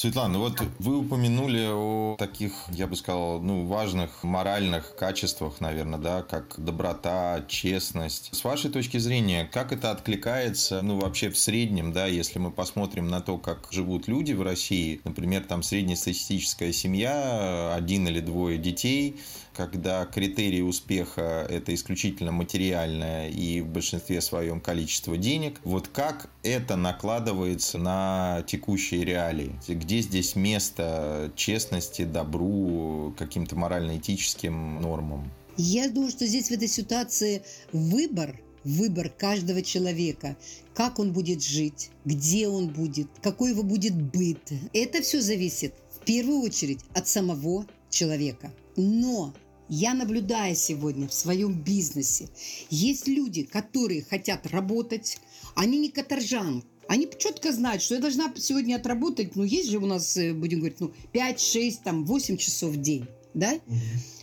Светлана, вот вы упомянули о таких, я бы сказал, ну, важных моральных качествах, наверное, да, как доброта, честность. С вашей точки зрения, как это откликается, ну, вообще в среднем, да, если мы посмотрим на то, как живут люди в России, например, там среднестатистическая семья, один или двое детей, когда критерий успеха – это исключительно материальное и в большинстве своем количество денег. Вот как это накладывается на текущие реалии? Где здесь место честности, добру, каким-то морально-этическим нормам? Я думаю, что здесь в этой ситуации выбор выбор каждого человека, как он будет жить, где он будет, какой его будет быт. Это все зависит в первую очередь от самого человека. Но я наблюдаю сегодня в своем бизнесе, есть люди, которые хотят работать, они не каторжан, они четко знают, что я должна сегодня отработать, ну, есть же у нас, э, будем говорить, ну, 5, 6, там, 8 часов в день, да, угу.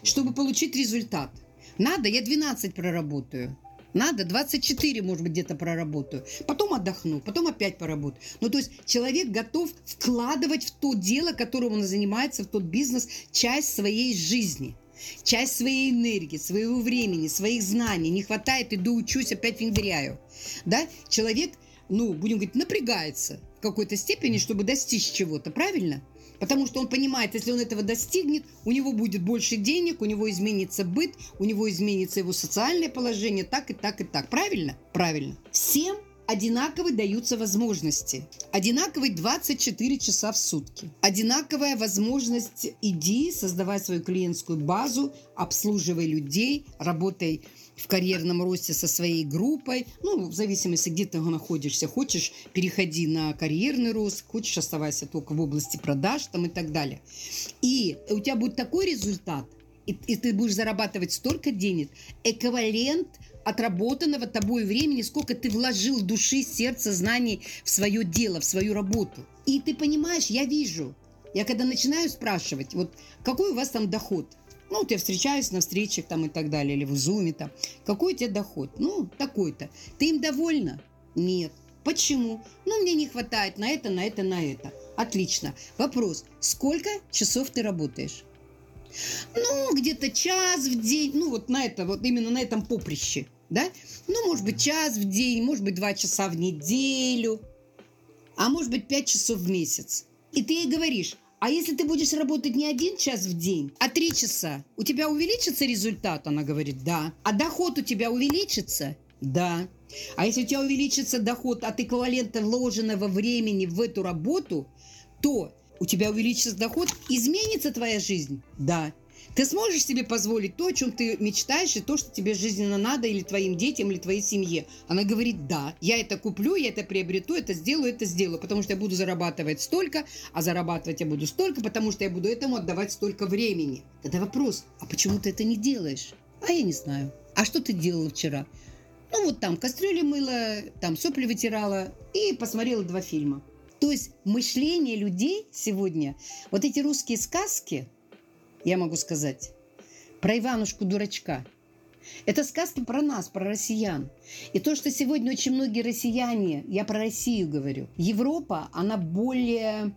чтобы получить результат. Надо, я 12 проработаю. Надо, 24, может быть, где-то проработаю. Потом отдохну, потом опять поработаю. Ну, то есть человек готов вкладывать в то дело, которым он занимается, в тот бизнес, часть своей жизни – часть своей энергии, своего времени, своих знаний не хватает, иду учусь, опять венгряю. Да? Человек, ну, будем говорить, напрягается в какой-то степени, чтобы достичь чего-то, правильно? Потому что он понимает, если он этого достигнет, у него будет больше денег, у него изменится быт, у него изменится его социальное положение, так и так и так. Правильно? Правильно. Всем одинаково даются возможности. Одинаковый 24 часа в сутки. Одинаковая возможность иди, создавай свою клиентскую базу, обслуживай людей, работай в карьерном росте со своей группой, ну, в зависимости, где ты находишься. Хочешь, переходи на карьерный рост, хочешь, оставайся только в области продаж там и так далее. И у тебя будет такой результат, и, и ты будешь зарабатывать столько денег, эквивалент отработанного тобой времени, сколько ты вложил души, сердца, знаний в свое дело, в свою работу. И ты понимаешь, я вижу, я когда начинаю спрашивать, вот какой у вас там доход? Ну, вот я встречаюсь на встречах там и так далее, или в зуме там. Какой у тебя доход? Ну, такой-то. Ты им довольна? Нет. Почему? Ну, мне не хватает на это, на это, на это. Отлично. Вопрос. Сколько часов ты работаешь? Ну, где-то час в день, ну, вот на это, вот именно на этом поприще, да? Ну, может быть, час в день, может быть, два часа в неделю, а может быть, пять часов в месяц. И ты ей говоришь, а если ты будешь работать не один час в день, а три часа, у тебя увеличится результат? Она говорит, да. А доход у тебя увеличится? Да. А если у тебя увеличится доход от эквивалента вложенного времени в эту работу, то у тебя увеличится доход, изменится твоя жизнь? Да. Ты сможешь себе позволить то, о чем ты мечтаешь, и то, что тебе жизненно надо, или твоим детям, или твоей семье? Она говорит, да, я это куплю, я это приобрету, это сделаю, это сделаю, потому что я буду зарабатывать столько, а зарабатывать я буду столько, потому что я буду этому отдавать столько времени. Тогда вопрос, а почему ты это не делаешь? А я не знаю. А что ты делала вчера? Ну вот там кастрюли мыла, там сопли вытирала и посмотрела два фильма. То есть мышление людей сегодня, вот эти русские сказки, я могу сказать, про Иванушку-дурачка. Это сказки про нас, про россиян. И то, что сегодня очень многие россияне, я про Россию говорю, Европа, она более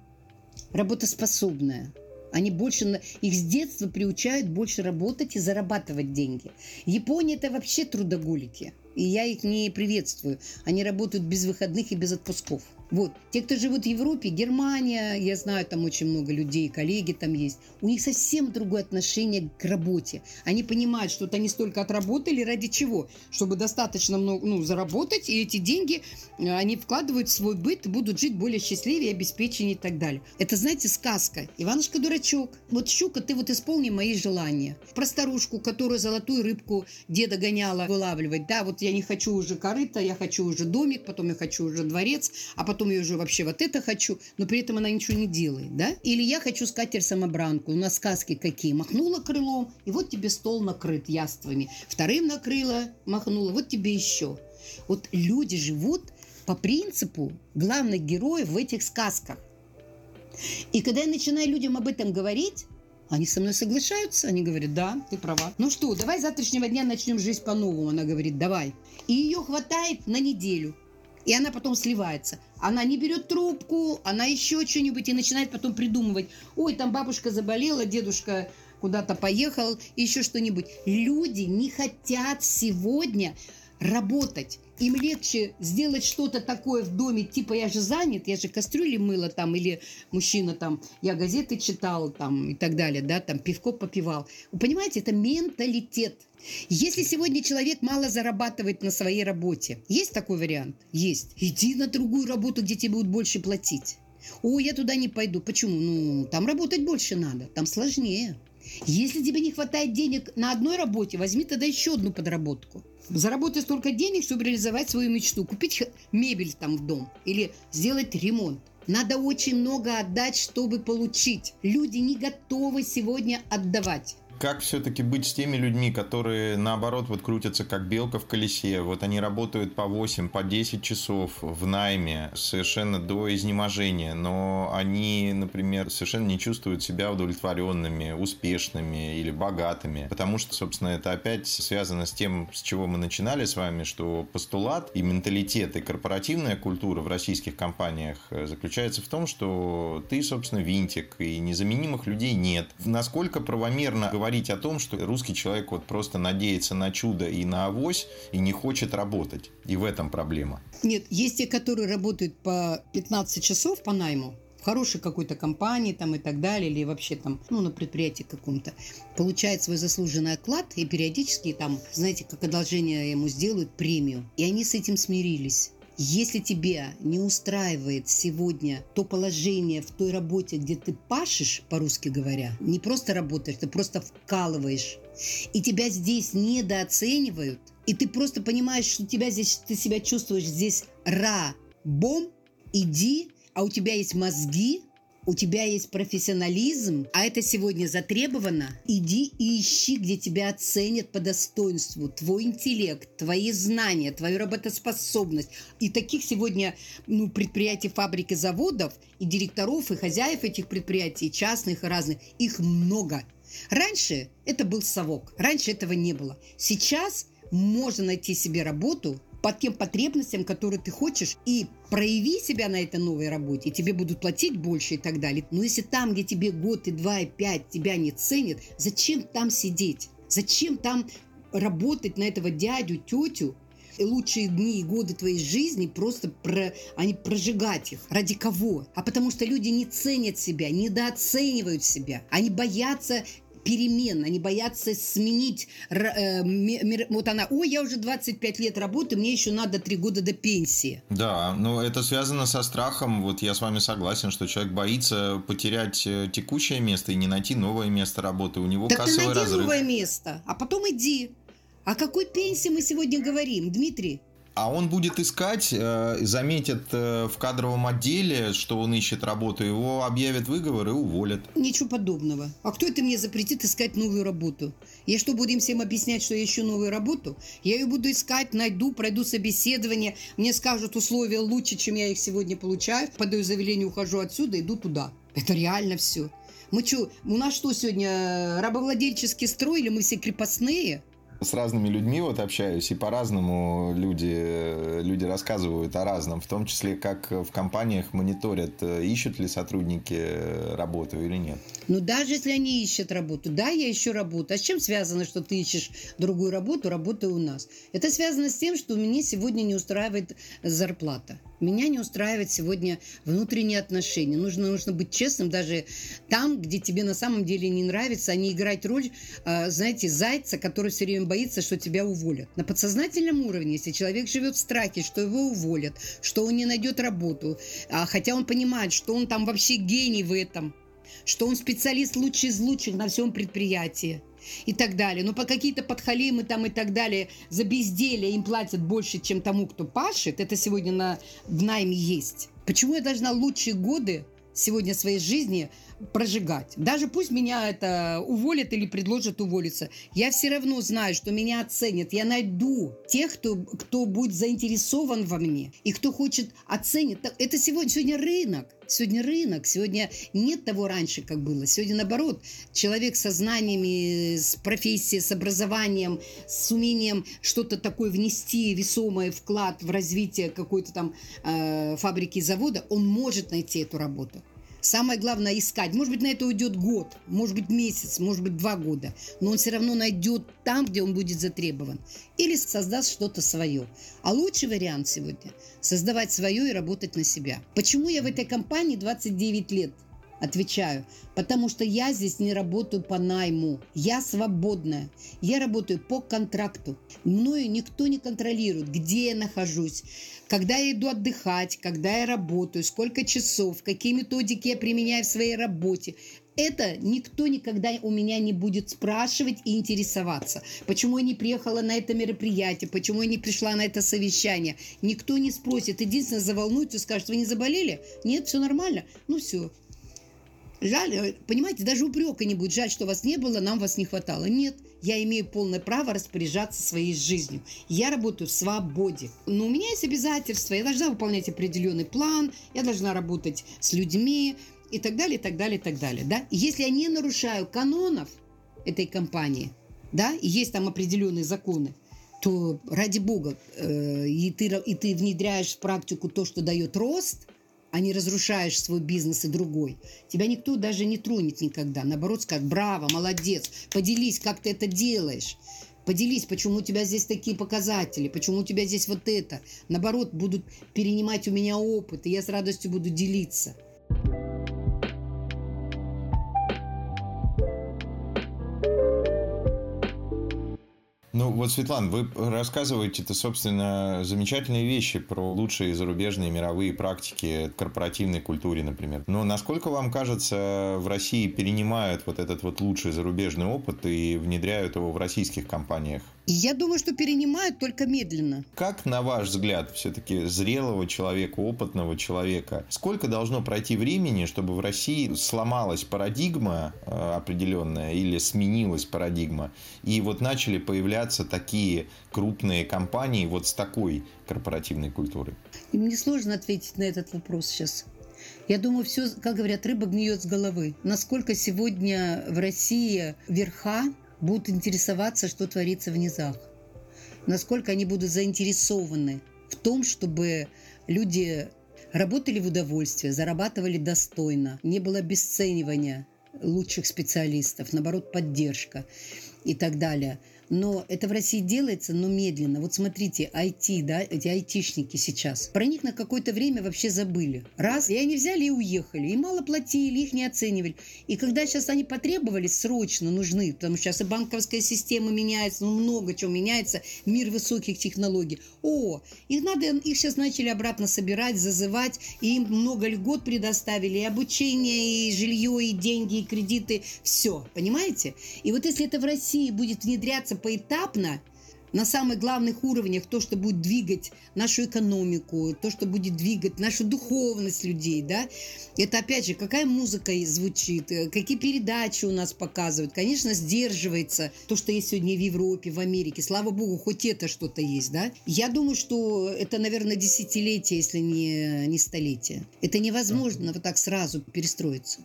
работоспособная. Они больше, их с детства приучают больше работать и зарабатывать деньги. Япония – это вообще трудоголики. И я их не приветствую. Они работают без выходных и без отпусков. Вот. Те, кто живут в Европе, Германия, я знаю, там очень много людей, коллеги там есть, у них совсем другое отношение к работе. Они понимают, что вот они столько отработали ради чего? Чтобы достаточно много, ну, заработать, и эти деньги э, они вкладывают в свой быт, будут жить более счастливее, обеспеченнее и так далее. Это, знаете, сказка. Иванушка-дурачок. Вот, щука, ты вот исполни мои желания. Про старушку, которую золотую рыбку деда гоняла вылавливать. Да, вот я не хочу уже корыто, я хочу уже домик, потом я хочу уже дворец, а потом потом я уже вообще вот это хочу, но при этом она ничего не делает, да? Или я хочу скатерть-самобранку, у нас сказки какие, махнула крылом, и вот тебе стол накрыт яствами, вторым накрыла, махнула, вот тебе еще. Вот люди живут по принципу главных героев в этих сказках. И когда я начинаю людям об этом говорить, они со мной соглашаются, они говорят, да, ты права. Ну что, давай с завтрашнего дня начнем жизнь по-новому, она говорит, давай. И ее хватает на неделю. И она потом сливается. Она не берет трубку, она еще что-нибудь и начинает потом придумывать. Ой, там бабушка заболела, дедушка куда-то поехал, еще что-нибудь. Люди не хотят сегодня работать. Им легче сделать что-то такое в доме, типа я же занят, я же кастрюли мыла там, или мужчина там, я газеты читал там и так далее, да, там пивко попивал. Вы понимаете, это менталитет. Если сегодня человек мало зарабатывает на своей работе, есть такой вариант? Есть. Иди на другую работу, где тебе будут больше платить. О, я туда не пойду. Почему? Ну, там работать больше надо, там сложнее. Если тебе не хватает денег на одной работе, возьми тогда еще одну подработку. Заработай столько денег, чтобы реализовать свою мечту. Купить мебель там в дом или сделать ремонт. Надо очень много отдать, чтобы получить. Люди не готовы сегодня отдавать как все-таки быть с теми людьми, которые, наоборот, вот крутятся как белка в колесе, вот они работают по 8, по 10 часов в найме, совершенно до изнеможения, но они, например, совершенно не чувствуют себя удовлетворенными, успешными или богатыми, потому что, собственно, это опять связано с тем, с чего мы начинали с вами, что постулат и менталитет, и корпоративная культура в российских компаниях э, заключается в том, что ты, собственно, винтик, и незаменимых людей нет. Насколько правомерно говорить говорить о том, что русский человек вот просто надеется на чудо и на авось и не хочет работать. И в этом проблема. Нет, есть те, которые работают по 15 часов по найму, в хорошей какой-то компании там и так далее, или вообще там, ну, на предприятии каком-то, получает свой заслуженный оклад и периодически там, знаете, как одолжение ему сделают премию. И они с этим смирились. Если тебя не устраивает сегодня то положение в той работе, где ты пашешь, по-русски говоря, не просто работаешь, ты просто вкалываешь, и тебя здесь недооценивают, и ты просто понимаешь, что тебя здесь, ты себя чувствуешь здесь рабом, иди, а у тебя есть мозги, у тебя есть профессионализм, а это сегодня затребовано, иди и ищи, где тебя оценят по достоинству, твой интеллект, твои знания, твою работоспособность. И таких сегодня ну, предприятий, фабрик заводов, и директоров, и хозяев этих предприятий, частных и разных, их много. Раньше это был совок, раньше этого не было. Сейчас можно найти себе работу, по тем потребностям, которые ты хочешь, и прояви себя на этой новой работе, и тебе будут платить больше и так далее. Но если там, где тебе год и два и пять тебя не ценят, зачем там сидеть? Зачем там работать на этого дядю, тетю, лучшие дни и годы твоей жизни просто про, они прожигать их. Ради кого? А потому что люди не ценят себя, недооценивают себя. Они боятся перемен, они боятся сменить. Э, мир, вот она, ой, я уже 25 лет работаю, мне еще надо 3 года до пенсии. Да, но это связано со страхом. Вот я с вами согласен, что человек боится потерять э, текущее место и не найти новое место работы. У него так кассовый ты найди разрыв. новое место, а потом иди. О какой пенсии мы сегодня говорим, Дмитрий? А он будет искать, э, заметит э, в кадровом отделе, что он ищет работу, его объявят выговор и уволят. Ничего подобного. А кто это мне запретит искать новую работу? Я что, буду им всем объяснять, что я ищу новую работу? Я ее буду искать, найду, пройду собеседование, мне скажут условия лучше, чем я их сегодня получаю, подаю заявление, ухожу отсюда, иду туда. Это реально все. Мы что, у нас что сегодня, э, рабовладельческий строй или мы все крепостные? С разными людьми вот общаюсь, и по-разному люди, люди рассказывают о разном, в том числе, как в компаниях мониторят, ищут ли сотрудники работу или нет. Ну, даже если они ищут работу, да, я ищу работу. А с чем связано, что ты ищешь другую работу, работа у нас? Это связано с тем, что меня сегодня не устраивает зарплата. Меня не устраивает сегодня внутренние отношения. Нужно, нужно быть честным даже там, где тебе на самом деле не нравится, а не играть роль, а, знаете, зайца, который все время боится, что тебя уволят. На подсознательном уровне, если человек живет в страхе, что его уволят, что он не найдет работу, а, хотя он понимает, что он там вообще гений в этом, что он специалист лучший из лучших на всем предприятии, и так далее. Но по какие-то подхалимы там и так далее за безделие им платят больше, чем тому, кто пашет. Это сегодня на, в найме есть. Почему я должна лучшие годы сегодня своей жизни прожигать. Даже пусть меня это уволят или предложат уволиться. Я все равно знаю, что меня оценят. Я найду тех, кто, кто будет заинтересован во мне и кто хочет оценить. Это сегодня, сегодня рынок. Сегодня рынок, сегодня нет того раньше, как было. Сегодня наоборот, человек со знаниями, с профессией, с образованием, с умением что-то такое внести, весомый вклад в развитие какой-то там э, фабрики, завода, он может найти эту работу. Самое главное искать. Может быть, на это уйдет год, может быть, месяц, может быть, два года. Но он все равно найдет там, где он будет затребован. Или создаст что-то свое. А лучший вариант сегодня – создавать свое и работать на себя. Почему я в этой компании 29 лет? Отвечаю, потому что я здесь не работаю по найму. Я свободная. Я работаю по контракту. Мною никто не контролирует, где я нахожусь, когда я иду отдыхать, когда я работаю, сколько часов, какие методики я применяю в своей работе. Это никто никогда у меня не будет спрашивать и интересоваться. Почему я не приехала на это мероприятие, почему я не пришла на это совещание. Никто не спросит. Единственное, заволнуется и скажет, вы не заболели? Нет, все нормально. Ну все, Жаль, э, понимаете, даже упрека не будет. Жаль, что вас не было, нам вас не хватало. Нет, я имею полное право распоряжаться своей жизнью. Я работаю в свободе. Но у меня есть обязательства. Я должна выполнять определенный план, я должна работать с людьми и так далее, и так далее, и так далее. Да? Если я не нарушаю канонов этой компании, да, и есть там определенные законы, то ради бога, э, и, ты, и ты внедряешь в практику то, что дает рост – а не разрушаешь свой бизнес и другой, тебя никто даже не тронет никогда. Наоборот, скажет, браво, молодец, поделись, как ты это делаешь. Поделись, почему у тебя здесь такие показатели, почему у тебя здесь вот это. Наоборот, будут перенимать у меня опыт, и я с радостью буду делиться. Ну вот, Светлана, вы рассказываете-то, собственно, замечательные вещи про лучшие зарубежные мировые практики корпоративной культуре, например. Но насколько вам кажется, в России перенимают вот этот вот лучший зарубежный опыт и внедряют его в российских компаниях? Я думаю, что перенимают только медленно. Как, на ваш взгляд, все-таки зрелого человека, опытного человека, сколько должно пройти времени, чтобы в России сломалась парадигма э, определенная или сменилась парадигма, и вот начали появляться такие крупные компании вот с такой корпоративной культурой? мне сложно ответить на этот вопрос сейчас. Я думаю, все, как говорят, рыба гниет с головы. Насколько сегодня в России верха будут интересоваться, что творится в низах. Насколько они будут заинтересованы в том, чтобы люди работали в удовольствие, зарабатывали достойно, не было обесценивания лучших специалистов, наоборот, поддержка и так далее – но это в России делается, но медленно. Вот смотрите, IT, да, эти айтишники сейчас, про них на какое-то время вообще забыли. Раз, и они взяли и уехали, и мало платили, их не оценивали. И когда сейчас они потребовались, срочно нужны, потому что сейчас и банковская система меняется, ну много чего меняется, мир высоких технологий. О, их надо, их сейчас начали обратно собирать, зазывать, и им много льгот предоставили, и обучение, и жилье, и деньги, и кредиты, все, понимаете? И вот если это в России будет внедряться поэтапно на самых главных уровнях то, что будет двигать нашу экономику, то, что будет двигать нашу духовность людей, да, это опять же, какая музыка звучит, э, какие передачи у нас показывают, конечно, сдерживается то, что есть сегодня в Европе, в Америке, слава богу, хоть это что-то есть, да. Я думаю, что это, наверное, десятилетие, если не, не столетие. Это невозможно вот так сразу перестроиться.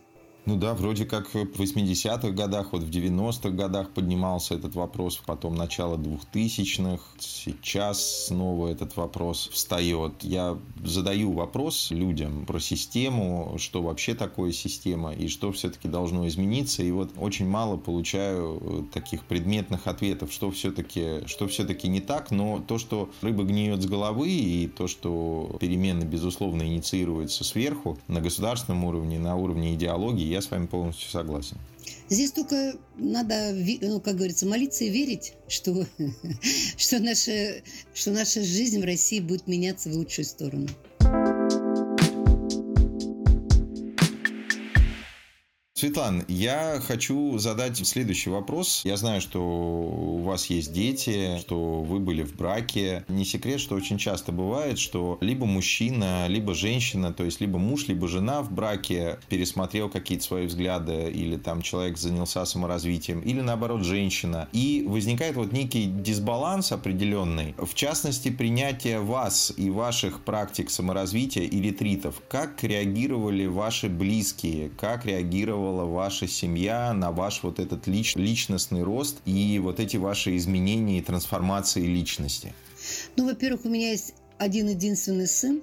Ну да, вроде как в 80-х годах, вот в 90-х годах поднимался этот вопрос, потом начало 2000-х, сейчас снова этот вопрос встает. Я задаю вопрос людям про систему, что вообще такое система и что все-таки должно измениться, и вот очень мало получаю э, таких предметных ответов, что все-таки что все-таки не так, но то, что рыба гниет с головы и то, что перемены, безусловно, инициируются сверху на государственном уровне, на уровне идеологии, я с вами полностью согласен. Здесь только надо, ну, как говорится, молиться и верить, что, что, наша, что наша жизнь в России будет меняться в лучшую сторону. Светлана, я хочу задать следующий вопрос. Я знаю, что у вас есть дети, что вы были в браке. Не секрет, что очень часто бывает, что либо мужчина, либо женщина, то есть либо муж, либо жена в браке пересмотрел какие-то свои взгляды, или там человек занялся саморазвитием, или наоборот женщина. И возникает вот некий дисбаланс определенный. В частности, принятие вас и ваших практик саморазвития и ретритов. Как реагировали ваши близкие? Как реагировал реагировала ваша семья на ваш вот этот лич, личностный рост и вот эти ваши изменения и трансформации личности? Ну, во-первых, у меня есть один единственный сын.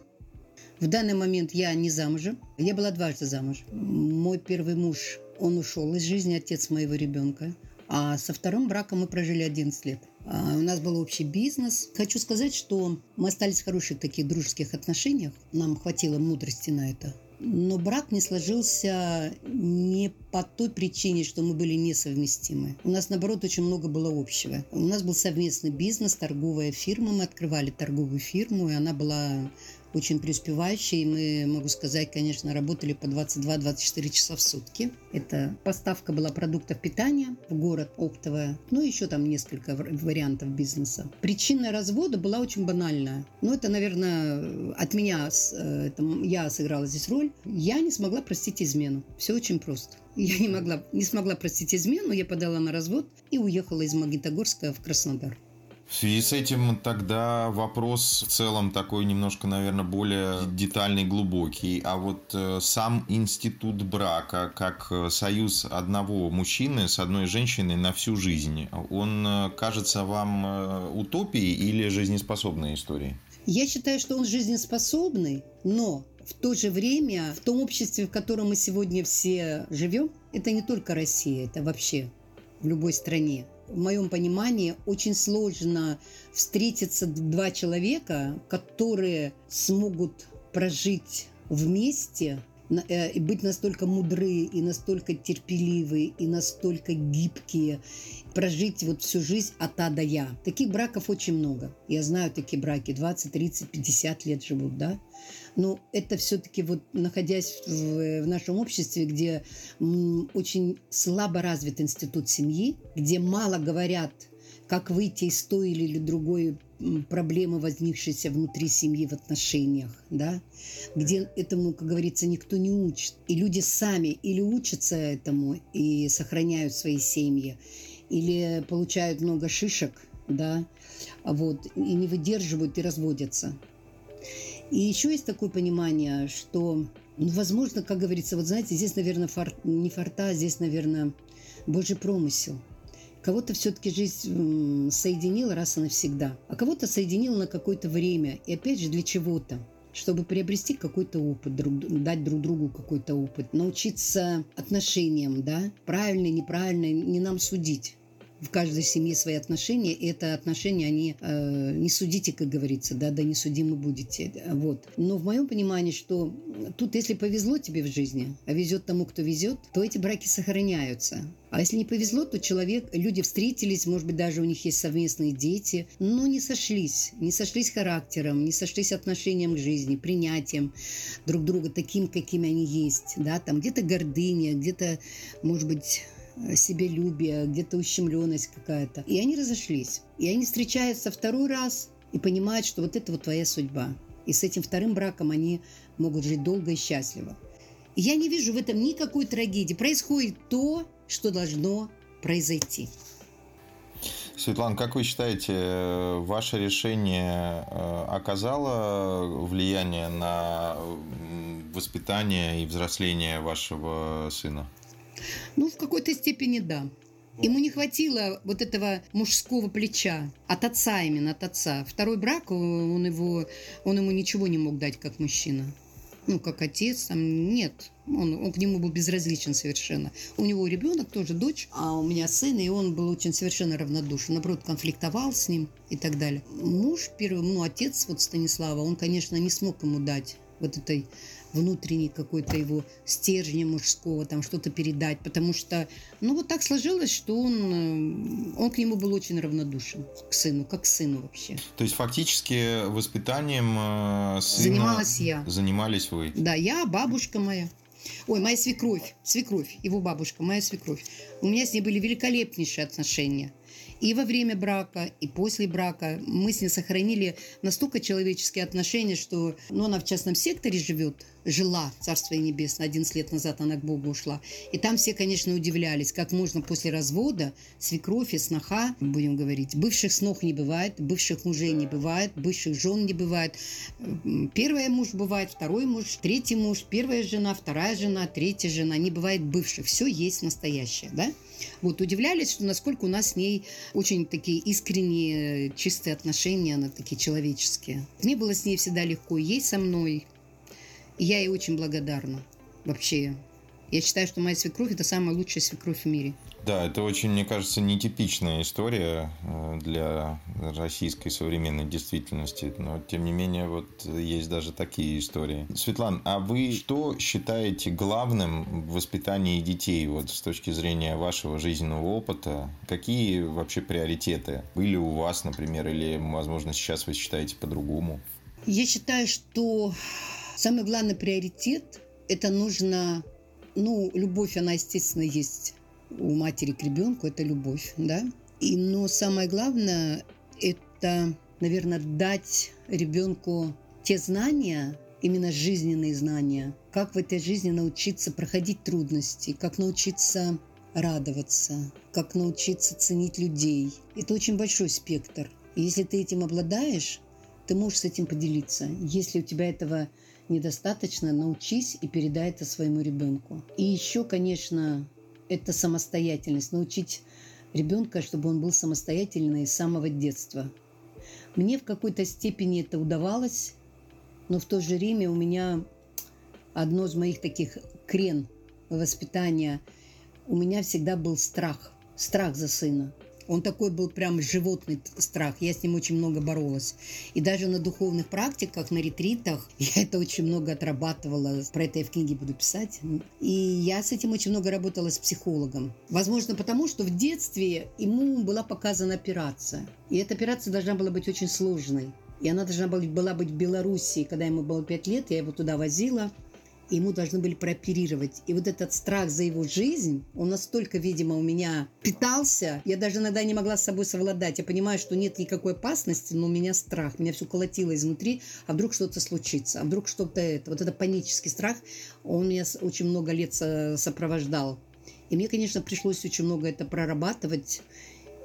В данный момент я не замужем. Я была дважды замужем. Мой первый муж, он ушел из жизни, отец моего ребенка. А со вторым браком мы прожили 11 лет. А у нас был общий бизнес. Хочу сказать, что мы остались в хороших таких дружеских отношениях. Нам хватило мудрости на это. Но брак не сложился не по той причине, что мы были несовместимы. У нас, наоборот, очень много было общего. У нас был совместный бизнес, торговая фирма. Мы открывали торговую фирму, и она была очень преуспевающие. Мы, могу сказать, конечно, работали по 22-24 часа в сутки. Это поставка была продуктов питания в город оптовая. Ну, еще там несколько вариантов бизнеса. Причина развода была очень банальная. Ну, это, наверное, от меня, э, это, я сыграла здесь роль. Я не смогла простить измену. Все очень просто. Я не могла, не смогла простить измену, я подала на развод и уехала из Магнитогорска в Краснодар. В связи с этим тогда вопрос в целом такой немножко, наверное, более детальный, глубокий. А вот э, сам институт брака, как э, союз одного мужчины с одной женщиной на всю жизнь, он э, кажется вам утопией или жизнеспособной историей? Я считаю, что он жизнеспособный, но в то же время в том обществе, в котором мы сегодня все живем, это не только Россия, это вообще в любой стране в моем понимании, очень сложно встретиться два человека, которые смогут прожить вместе и быть настолько мудры, и настолько терпеливы, и настолько гибкие, прожить вот всю жизнь от А до Я. Таких браков очень много. Я знаю такие браки, 20, 30, 50 лет живут, да. Но это все-таки вот находясь в, в нашем обществе, где м, очень слабо развит институт семьи, где мало говорят, как выйти из той или другой проблемы, возникшиеся внутри семьи в отношениях, да, где этому, как говорится, никто не учит. И люди сами или учатся этому и сохраняют свои семьи, или получают много шишек, да, вот, и не выдерживают и разводятся. И еще есть такое понимание, что, ну, возможно, как говорится, вот знаете, здесь, наверное, фор, не форта, здесь, наверное, Божий промысел. Кого-то все-таки жизнь соединила раз и навсегда, а кого-то соединила на какое-то время. И опять же, для чего-то чтобы приобрести какой-то опыт, друг, дать друг другу какой-то опыт, научиться отношениям, да, правильно, неправильно, не нам судить в каждой семье свои отношения, и это отношения, они э, не судите, как говорится, да, да не судимы будете. Вот. Но в моем понимании, что тут, если повезло тебе в жизни, а везет тому, кто везет, то эти браки сохраняются. А если не повезло, то человек, люди встретились, может быть, даже у них есть совместные дети, но не сошлись, не сошлись характером, не сошлись отношением к жизни, принятием друг друга таким, какими они есть, да, там где-то гордыня, где-то, может быть, себелюбие, где-то ущемленность какая-то. И они разошлись. И они встречаются второй раз и понимают, что вот это вот твоя судьба. И с этим вторым браком они могут жить долго и счастливо. И я не вижу в этом никакой трагедии. Происходит то, что должно произойти. Светлана, как вы считаете, ваше решение э, оказало влияние на воспитание и взросление вашего сына? Ну, в какой-то степени да. Ему не хватило вот этого мужского плеча. От отца именно, от отца. Второй брак, он, его, он ему ничего не мог дать, как мужчина. Ну, как отец, там, нет. Он, он к нему был безразличен совершенно. У него ребенок тоже, дочь, а у меня сын, и он был очень совершенно равнодушен. Наоборот, конфликтовал с ним и так далее. Муж первый, ну, отец вот Станислава, он, конечно, не смог ему дать вот этой внутренней какой-то его стержня мужского, там что-то передать, потому что, ну, вот так сложилось, что он, э, он к нему был очень равнодушен, к сыну, как к сыну вообще. То есть, фактически, воспитанием э, сына Занималась я. Занимались вы? Да, я, бабушка моя. ой, моя свекровь, свекровь, его бабушка, моя свекровь. У меня с ней были великолепнейшие отношения и во время брака, и после брака. Мы с ней сохранили настолько человеческие отношения, что ну, она в частном секторе живет, жила, Царство Небесное, 11 лет назад она к Богу ушла. И там все, конечно, удивлялись, как можно после развода свекровь и сноха, будем говорить, бывших снов не бывает, бывших мужей не бывает, бывших жен не бывает. Первый муж бывает, второй муж, третий муж, первая жена, вторая жена, третья жена. Не бывает бывших. Все есть настоящее, да? Вот удивлялись, что насколько у нас с ней очень такие искренние, чистые отношения, она такие человеческие. Мне было с ней всегда легко, ей со мной. И я ей очень благодарна вообще. Я считаю, что моя свекровь – это самая лучшая свекровь в мире. Да, это очень, мне кажется, нетипичная история э, для российской современной действительности. Но, тем не менее, вот есть даже такие истории. Светлана, а вы что считаете главным в воспитании детей вот с точки зрения вашего жизненного опыта? Какие вообще приоритеты были у вас, например, или, возможно, сейчас вы считаете по-другому? Я считаю, что самый главный приоритет – это нужно ну, любовь, она, естественно, есть у матери к ребенку, это любовь, да. И, но самое главное, это, наверное, дать ребенку те знания, именно жизненные знания, как в этой жизни научиться проходить трудности, как научиться радоваться, как научиться ценить людей. Это очень большой спектр. И если ты этим обладаешь, ты можешь с этим поделиться. Если у тебя этого недостаточно, научись и передай это своему ребенку. И еще, конечно, это самостоятельность. Научить ребенка, чтобы он был самостоятельный с самого детства. Мне в какой-то степени это удавалось, но в то же время у меня одно из моих таких крен воспитания, у меня всегда был страх, страх за сына. Он такой был прям животный страх. Я с ним очень много боролась. И даже на духовных практиках, на ретритах я это очень много отрабатывала. Про это я в книге буду писать. И я с этим очень много работала с психологом. Возможно, потому что в детстве ему была показана операция. И эта операция должна была быть очень сложной. И она должна была быть в Белоруссии. Когда ему было 5 лет, я его туда возила ему должны были прооперировать. И вот этот страх за его жизнь, он настолько, видимо, у меня питался, я даже иногда не могла с собой совладать. Я понимаю, что нет никакой опасности, но у меня страх, меня все колотило изнутри, а вдруг что-то случится, а вдруг что-то это. Вот этот панический страх, он меня очень много лет сопровождал. И мне, конечно, пришлось очень много это прорабатывать.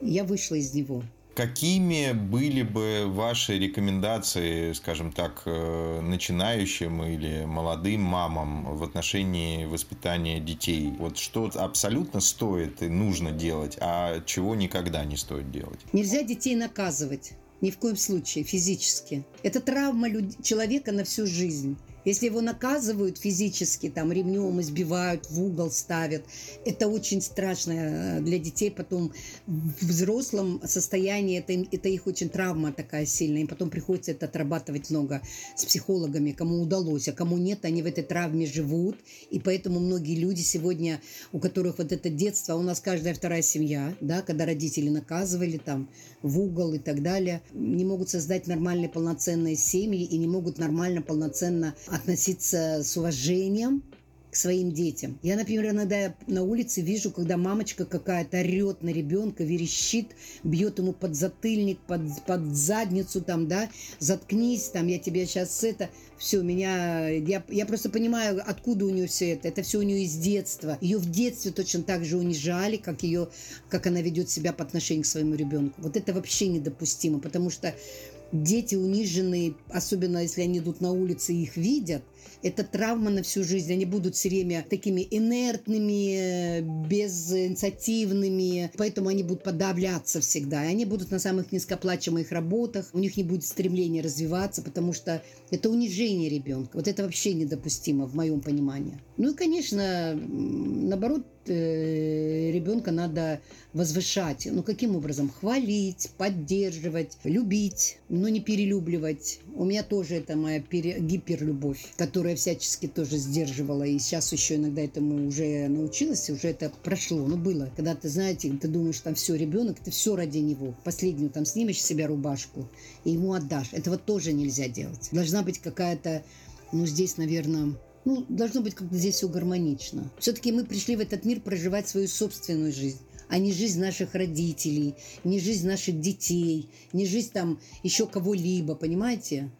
Я вышла из него. Какими были бы ваши рекомендации, скажем так, э, начинающим или молодым мамам в отношении воспитания детей? Вот что абсолютно стоит и нужно делать, а чего никогда не стоит делать? Нельзя детей наказывать. Ни в коем случае, физически. Это травма человека на всю жизнь. Если его наказывают физически, там ремнем избивают, в угол ставят, это очень страшно э, для детей. Потом в взрослом состоянии это, это их очень травма такая сильная. Им потом приходится это отрабатывать много с психологами, кому удалось, а кому нет, они в этой травме живут. И поэтому многие люди сегодня, у которых вот это детство, а у нас каждая вторая семья, да, когда родители наказывали там в угол и так далее, не могут создать нормальные полноценные семьи и не могут нормально, полноценно относиться с уважением к своим детям. Я, например, иногда на улице вижу, когда мамочка какая-то орет на ребенка, верещит, бьет ему под затыльник, под, под задницу, там, да, заткнись, там, я тебе сейчас это, все, меня, я, я просто понимаю, откуда у нее все это, это все у нее из детства. Ее в детстве точно так же унижали, как ее, как она ведет себя по отношению к своему ребенку. Вот это вообще недопустимо, потому что дети униженные, особенно если они идут на улице и их видят, это травма на всю жизнь. Они будут все время такими инертными, безинициативными, поэтому они будут подавляться всегда. И они будут на самых низкоплачиваемых работах, у них не будет стремления развиваться, потому что это унижение ребенка. Вот это вообще недопустимо в моем понимании. Ну и, конечно, наоборот, э, ребенка надо возвышать. Ну, каким образом? Хвалить, поддерживать, любить, но не перелюбливать. У меня тоже это моя пере... гиперлюбовь, которая всячески тоже сдерживала. И сейчас еще иногда этому уже научилась, уже это прошло. Ну, было. Когда ты, знаете, ты думаешь, там все, ребенок, ты все ради него. Последнюю там снимешь себя рубашку и ему отдашь. Этого тоже нельзя делать. Должна быть какая-то, ну, здесь, наверное, Ну, должно быть как-то здесь все гармонично. Все-таки мы пришли в этот мир проживать свою собственную жизнь а не жизнь наших родителей, не жизнь наших детей, не жизнь там еще кого-либо, понимаете?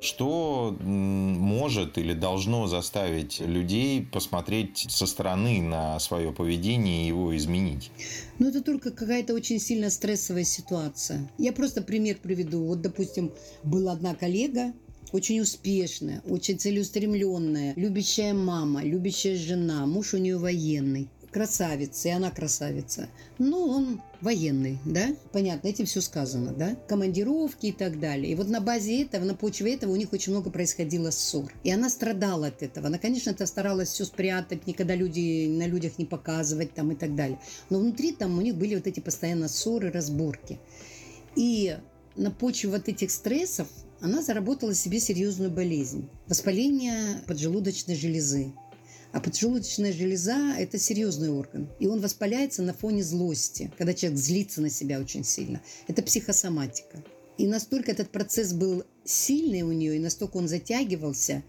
Что может или должно заставить людей посмотреть со стороны на свое поведение и его изменить? Ну, это только какая-то очень сильно стрессовая ситуация. Я просто пример приведу. Вот, допустим, была одна коллега, очень успешная, очень целеустремленная, любящая мама, любящая жена, муж у нее военный красавица, и она красавица. Ну, он военный, да? Понятно, этим все сказано, да? Командировки и так далее. И вот на базе этого, на почве этого у них очень много происходило ссор. И она страдала от этого. Она, конечно, это старалась все спрятать, никогда люди на людях не показывать там и так далее. Но внутри там у них были вот эти постоянно ссоры, разборки. И на почве вот этих стрессов она заработала себе серьезную болезнь. Воспаление поджелудочной железы. А поджелудочная железа – это серьезный орган. И он воспаляется на фоне злости, когда человек злится на себя очень сильно. Это психосоматика. И настолько этот процесс был сильный у нее, и настолько он затягивался,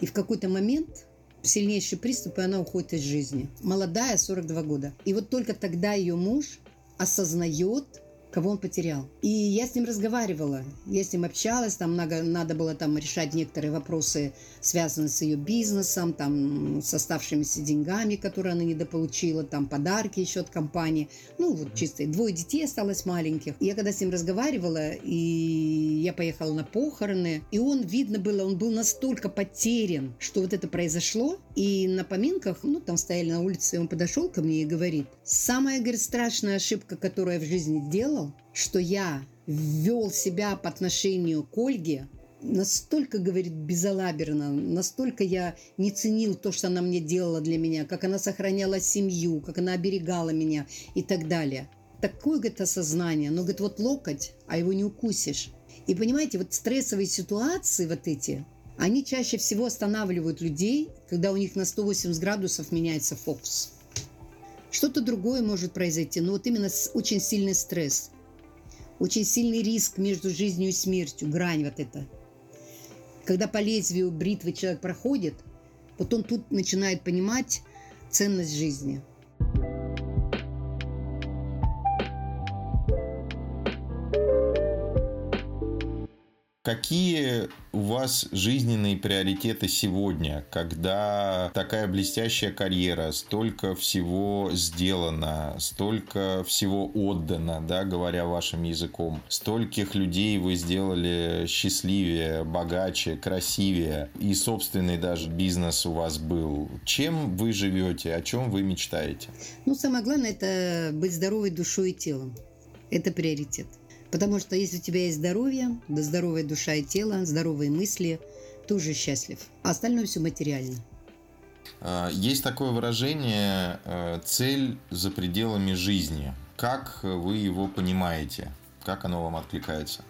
и в какой-то момент сильнейший приступ, и она уходит из жизни. Молодая, 42 года. И вот только тогда ее муж осознает, кого он потерял. И я с ним разговаривала, я с ним общалась, там надо, надо было там решать некоторые вопросы, связанные с ее бизнесом, там с оставшимися деньгами, которые она недополучила, там подарки еще от компании. Ну, вот чисто двое детей осталось маленьких. И я когда с ним разговаривала, и я поехала на похороны, и он, видно было, он был настолько потерян, что вот это произошло, и на поминках, ну, там стояли на улице, и он подошел ко мне и говорит, самая, говорит, страшная ошибка, которую я в жизни делал, что я ввел себя по отношению к Ольге настолько, говорит, безалаберно, настолько я не ценил то, что она мне делала для меня, как она сохраняла семью, как она оберегала меня и так далее. Такое, говорит, осознание. Но, говорит, вот локоть, а его не укусишь. И понимаете, вот стрессовые ситуации вот эти, они чаще всего останавливают людей, когда у них на 180 градусов меняется фокус. Что-то другое может произойти, но вот именно очень сильный стресс, очень сильный риск между жизнью и смертью, грань вот эта. Когда по лезвию бритвы человек проходит, вот он тут начинает понимать ценность жизни – Какие у вас жизненные приоритеты сегодня, когда такая блестящая карьера, столько всего сделано, столько всего отдано, да, говоря вашим языком, стольких людей вы сделали счастливее, богаче, красивее, и собственный даже бизнес у вас был. Чем вы живете, о чем вы мечтаете? Ну, самое главное – это быть здоровой душой и телом. Это приоритет. Потому что если у тебя есть здоровье, да здоровая душа и тело, здоровые мысли, ты уже счастлив. А остальное все материально. А, есть такое выражение э, «цель за пределами жизни». Как вы его понимаете? Как оно вам откликается?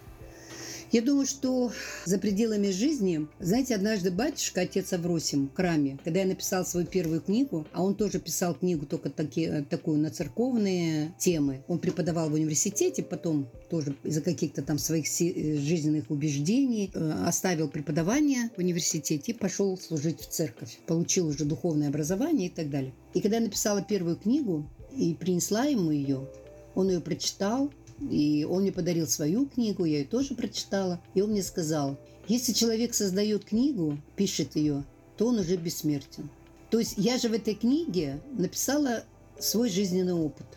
Я думаю, что за пределами жизни, знаете, однажды батюшка, отец Авросим, в храме, когда я написал свою первую книгу, а он тоже писал книгу только таки, такую на церковные темы, он преподавал в университете, потом тоже из-за каких-то там своих жизненных убеждений э, оставил преподавание в университете и пошел служить в церковь. Получил уже духовное образование и так далее. И когда я написала первую книгу и принесла ему ее, он ее прочитал, и он мне подарил свою книгу, я ее тоже прочитала. И он мне сказал, если человек создает книгу, пишет ее, то он уже бессмертен. То есть я же в этой книге написала свой жизненный опыт,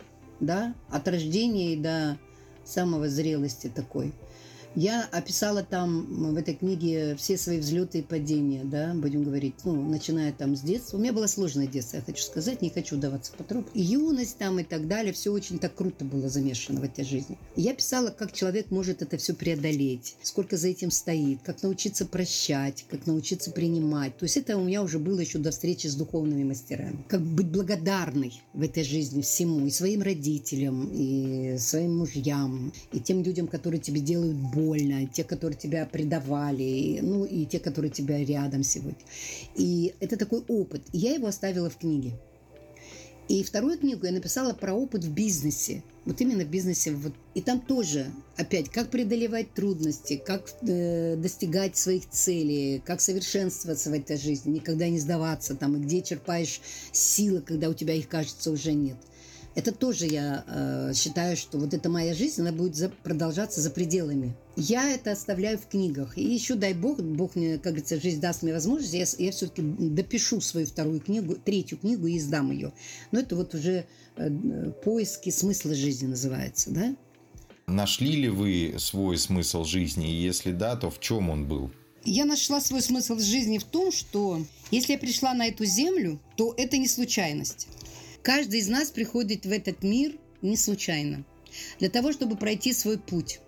да, от рождения до самого зрелости такой. Я описала там в этой книге все свои взлеты и падения, да, будем говорить, ну, начиная там с детства. У меня было сложное детство, я хочу сказать, не хочу даваться по труп. Юность там и так далее, все очень так круто было замешано в этой жизни. Я писала, как человек может это все преодолеть, сколько за этим стоит, как научиться прощать, как научиться принимать. То есть это у меня уже было еще до встречи с духовными мастерами. Как быть благодарной в этой жизни всему, и своим родителям, и своим мужьям, и тем людям, которые тебе делают боль больно, те, которые тебя предавали, ну и те, которые тебя рядом сегодня. И это такой опыт. Я его оставила в книге. И вторую книгу я написала про опыт в бизнесе. Вот именно в бизнесе. Вот. И там тоже, опять, как преодолевать трудности, как э, достигать своих целей, как совершенствоваться в этой жизни, никогда не сдаваться там, и где черпаешь силы, когда у тебя их, кажется, уже нет – это тоже я э, считаю, что вот эта моя жизнь, она будет за, продолжаться за пределами. Я это оставляю в книгах. И еще, дай бог, Бог мне, как говорится, жизнь даст мне возможность, я, я все-таки допишу свою вторую книгу, третью книгу и издам ее. Но это вот уже э, поиски смысла жизни называется, да? Нашли ли вы свой смысл жизни? И если да, то в чем он был? Я нашла свой смысл жизни в том, что если я пришла на эту землю, то это не случайность. Каждый из нас приходит в этот мир не случайно. Для того, чтобы пройти свой путь,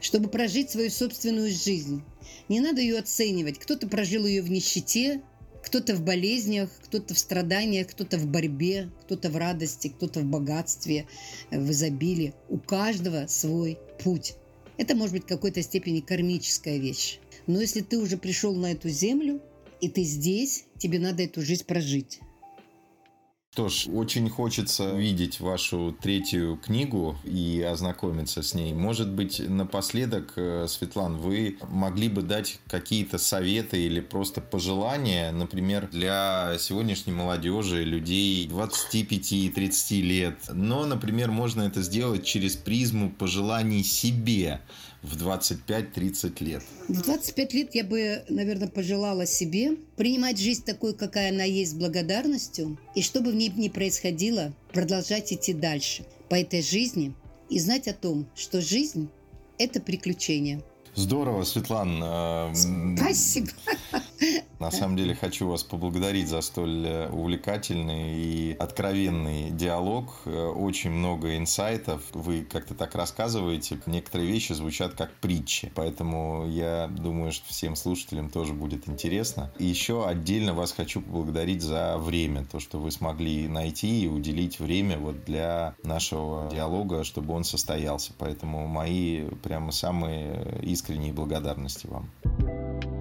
чтобы прожить свою собственную жизнь. Не надо ее оценивать. Кто-то прожил ее в нищете, кто-то в болезнях, кто-то в страданиях, кто-то в борьбе, кто-то в радости, кто-то в богатстве, в изобилии. У каждого свой путь. Это может быть в какой-то степени кармическая вещь. Но если ты уже пришел на эту землю, и ты здесь, тебе надо эту жизнь прожить. Что ж, очень хочется видеть вашу третью книгу и ознакомиться с ней. Может быть, напоследок, э, Светлан, вы могли бы дать какие-то советы или просто пожелания, например, для сегодняшней молодежи, людей 25-30 лет. Но, например, можно это сделать через призму пожеланий себе в 25-30 лет? В 25 лет я бы, наверное, пожелала себе принимать жизнь такой, какая она есть, с благодарностью, и что бы в ней ни происходило, продолжать идти дальше по этой жизни и знать о том, что жизнь – это приключение. Здорово, Светлан. Э, Спасибо. На самом деле хочу вас поблагодарить за столь э, увлекательный и откровенный диалог. Э, очень много инсайтов. Вы как-то так рассказываете. Некоторые вещи звучат как притчи. Поэтому я думаю, что всем слушателям тоже будет интересно. И еще отдельно вас хочу поблагодарить за время. То, что вы смогли найти и уделить время вот для нашего диалога, чтобы он состоялся. Поэтому мои прямо самые искренние благодарности вам.